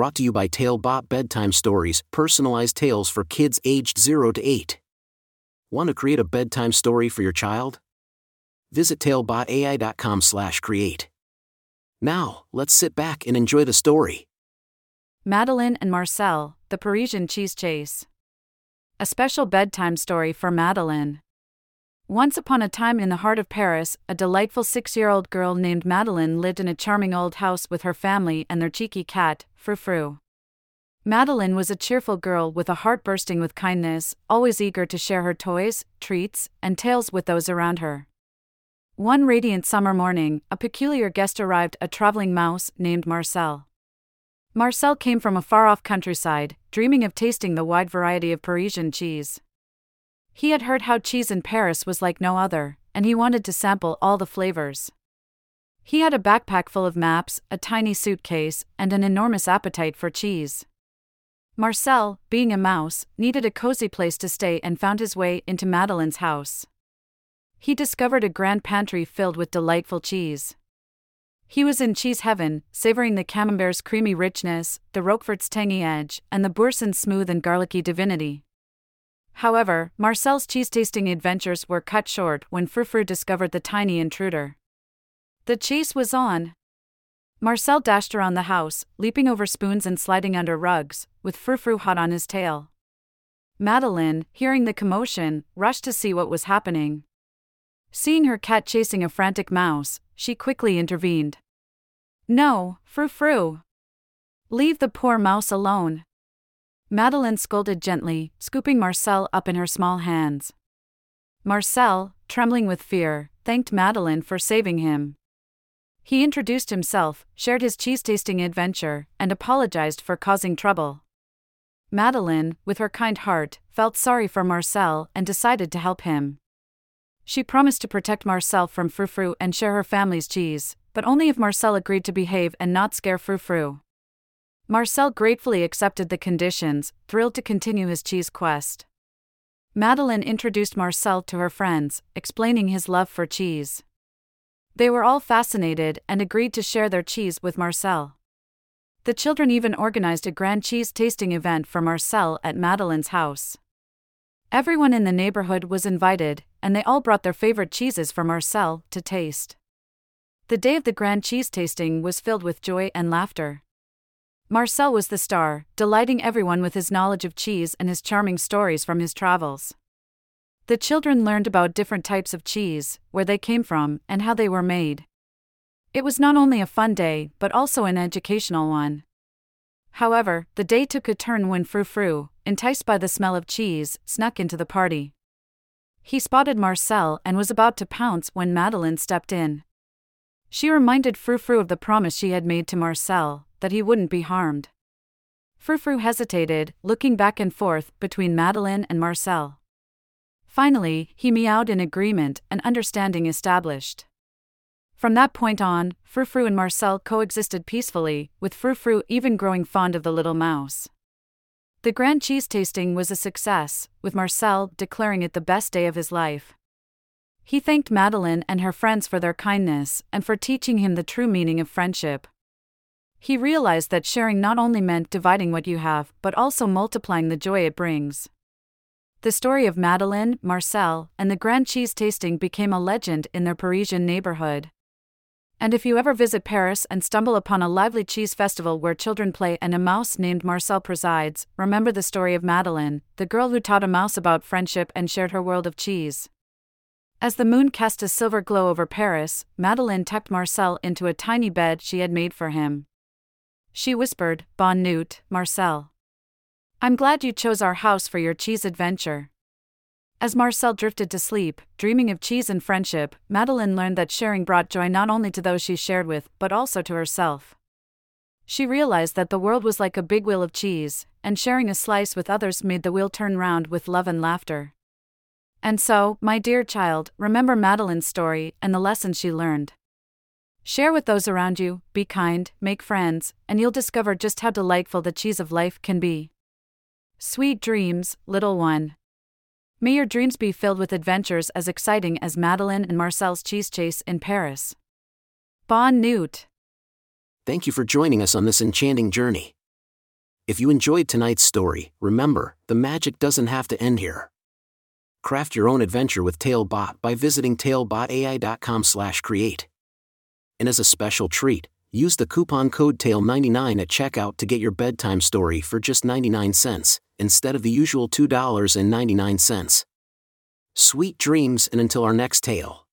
brought to you by Talebot Bedtime Stories, personalized tales for kids aged 0 to 8. Want to create a bedtime story for your child? Visit talebotai.com/create. Now, let's sit back and enjoy the story. Madelyn and Marcel, The Parisian Cheese Chase. A special bedtime story for Madelyn. Once upon a time in the heart of Paris, a delightful six year old girl named Madelyn lived in a charming old house with her family and their cheeky cat, Frou Frou. Madelyn was a cheerful girl with a heart bursting with kindness, always eager to share her toys, treats, and tales with those around her. One radiant summer morning, a peculiar guest arrived a traveling mouse named Marcel. Marcel came from a far off countryside, dreaming of tasting the wide variety of Parisian cheese. He had heard how cheese in Paris was like no other, and he wanted to sample all the flavors. He had a backpack full of maps, a tiny suitcase, and an enormous appetite for cheese. Marcel, being a mouse, needed a cozy place to stay and found his way into Madelyn's house. He discovered a grand pantry filled with delightful cheese. He was in cheese heaven, savoring the camembert's creamy richness, the Roquefort's tangy edge, and the Boursin's smooth and garlicky divinity. However, Marcel's cheese tasting adventures were cut short when Frou discovered the tiny intruder. The chase was on. Marcel dashed around the house, leaping over spoons and sliding under rugs, with Frou hot on his tail. Madelyn, hearing the commotion, rushed to see what was happening. Seeing her cat chasing a frantic mouse, she quickly intervened. No, Frou Frou. Leave the poor mouse alone. Madelyn scolded gently, scooping Marcel up in her small hands. Marcel, trembling with fear, thanked Madelyn for saving him. He introduced himself, shared his cheese tasting adventure, and apologized for causing trouble. Madelyn, with her kind heart, felt sorry for Marcel and decided to help him. She promised to protect Marcel from Frou Frou and share her family's cheese, but only if Marcel agreed to behave and not scare Frou Frou. Marcel gratefully accepted the conditions, thrilled to continue his cheese quest. Madelyn introduced Marcel to her friends, explaining his love for cheese. They were all fascinated and agreed to share their cheese with Marcel. The children even organized a grand cheese tasting event for Marcel at Madelyn's house. Everyone in the neighborhood was invited, and they all brought their favorite cheeses for Marcel to taste. The day of the grand cheese tasting was filled with joy and laughter. Marcel was the star, delighting everyone with his knowledge of cheese and his charming stories from his travels. The children learned about different types of cheese, where they came from, and how they were made. It was not only a fun day, but also an educational one. However, the day took a turn when Frou Frou, enticed by the smell of cheese, snuck into the party. He spotted Marcel and was about to pounce when Madelyn stepped in. She reminded Frou Frou of the promise she had made to Marcel, that he wouldn't be harmed. Frou hesitated, looking back and forth between Madelyn and Marcel. Finally, he meowed in agreement and understanding established. From that point on, Frou and Marcel coexisted peacefully, with Frou even growing fond of the little mouse. The grand cheese tasting was a success, with Marcel declaring it the best day of his life. He thanked Madelyn and her friends for their kindness and for teaching him the true meaning of friendship. He realized that sharing not only meant dividing what you have, but also multiplying the joy it brings. The story of Madelyn, Marcel, and the grand cheese tasting became a legend in their Parisian neighborhood. And if you ever visit Paris and stumble upon a lively cheese festival where children play and a mouse named Marcel presides, remember the story of Madelyn, the girl who taught a mouse about friendship and shared her world of cheese. As the moon cast a silver glow over Paris, Madelyn tucked Marcel into a tiny bed she had made for him. She whispered, Bonne nuit, Marcel. I'm glad you chose our house for your cheese adventure. As Marcel drifted to sleep, dreaming of cheese and friendship, Madelyn learned that sharing brought joy not only to those she shared with, but also to herself. She realized that the world was like a big wheel of cheese, and sharing a slice with others made the wheel turn round with love and laughter. And so, my dear child, remember Madelyn's story and the lessons she learned. Share with those around you, be kind, make friends, and you'll discover just how delightful the cheese of life can be. Sweet dreams, little one. May your dreams be filled with adventures as exciting as Madelyn and Marcel's cheese chase in Paris. Bonne nuit. Thank you for joining us on this enchanting journey. If you enjoyed tonight's story, remember, the magic doesn't have to end here. Craft your own adventure with Talebot by visiting talebotai.com/create. And as a special treat, use the coupon code TAIL99 at checkout to get your bedtime story for just 99 cents instead of the usual $2.99. Sweet dreams and until our next tale.